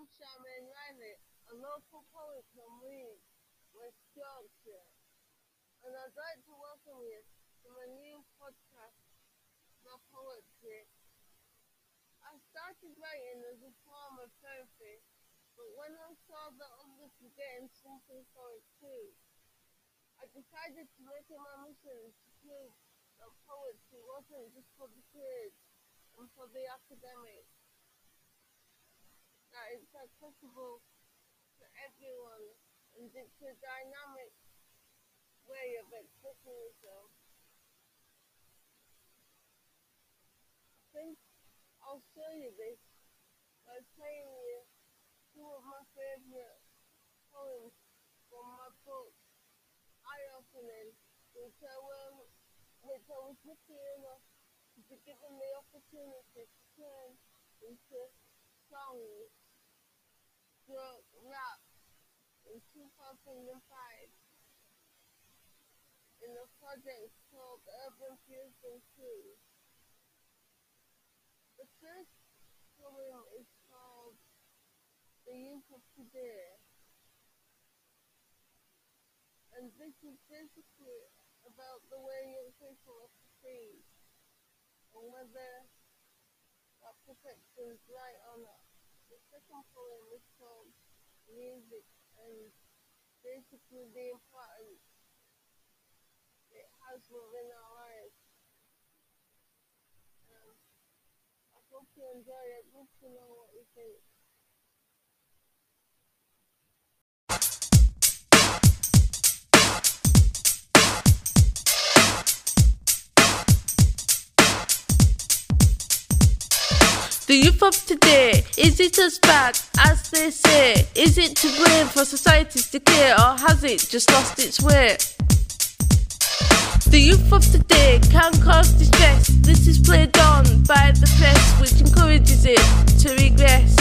I'm Charmaine Riley, a local poet from Leeds, West Yorkshire, and I'd like to welcome you to my new podcast, My Poetry. I started writing as a form of therapy, but when I saw that others were getting something for it too, I decided to make it my mission to prove that poetry wasn't just for the kids and for the academics that it's accessible to everyone and it's a dynamic way of expressing yourself. I think I'll show you this by playing you two of my favourite poems from my book, Eye Opening, which I, will, which I was lucky enough to be given the opportunity to turn into songs rap in 2005 in a project called Urban Fusion 2. The first poem is called The Youth of Today. And this is basically about the way young people are perceived and whether that perception is right or not the poem is called Music and basically the importance it has within our lives. Um, I hope you enjoy it. Love to know what you think. The youth of today, is it as bad as they say? Is it to blame for society's decay or has it just lost its way? The youth of today can cause distress. This is played on by the press, which encourages it to regress.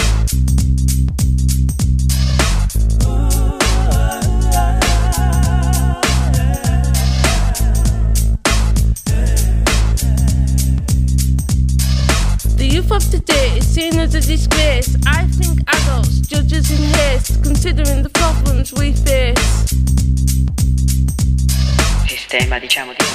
Seen as a disgrace. I think adults judge us in haste, considering the problems we face. Sistema, diciamo di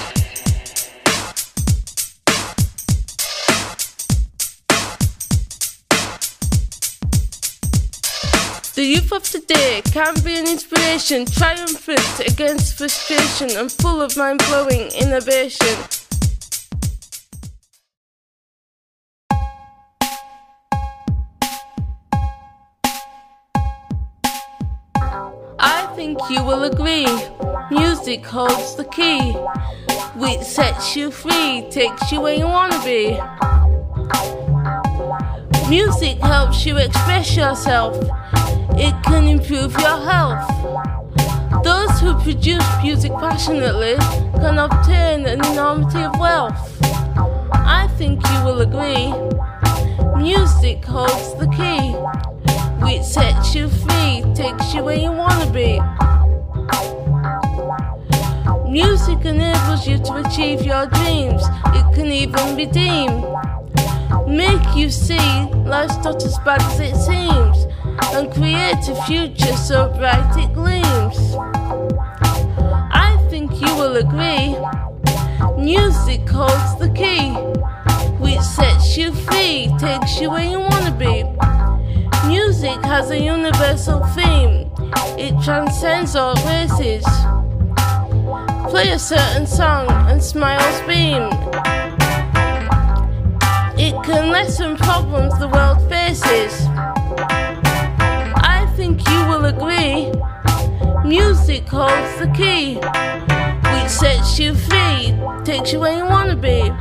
The youth of today can be an inspiration, triumphant against frustration and full of mind blowing innovation. Think you will agree. Music holds the key, which sets you free, takes you where you wanna be. Music helps you express yourself, it can improve your health. Those who produce music passionately can obtain an enormity of wealth. I think you will agree. Music holds the key, which sets you free, takes you where you wanna be. Music enables you to achieve your dreams. It can even be deemed. Make you see life's not as bad as it seems. And create a future so bright it gleams. I think you will agree. Music holds the key, which sets you free, takes you where you wanna be. Music has a universal theme, it transcends all races. Play a certain song and smiles beam. It can lessen problems the world faces. I think you will agree. Music holds the key, which sets you free, takes you where you wanna be.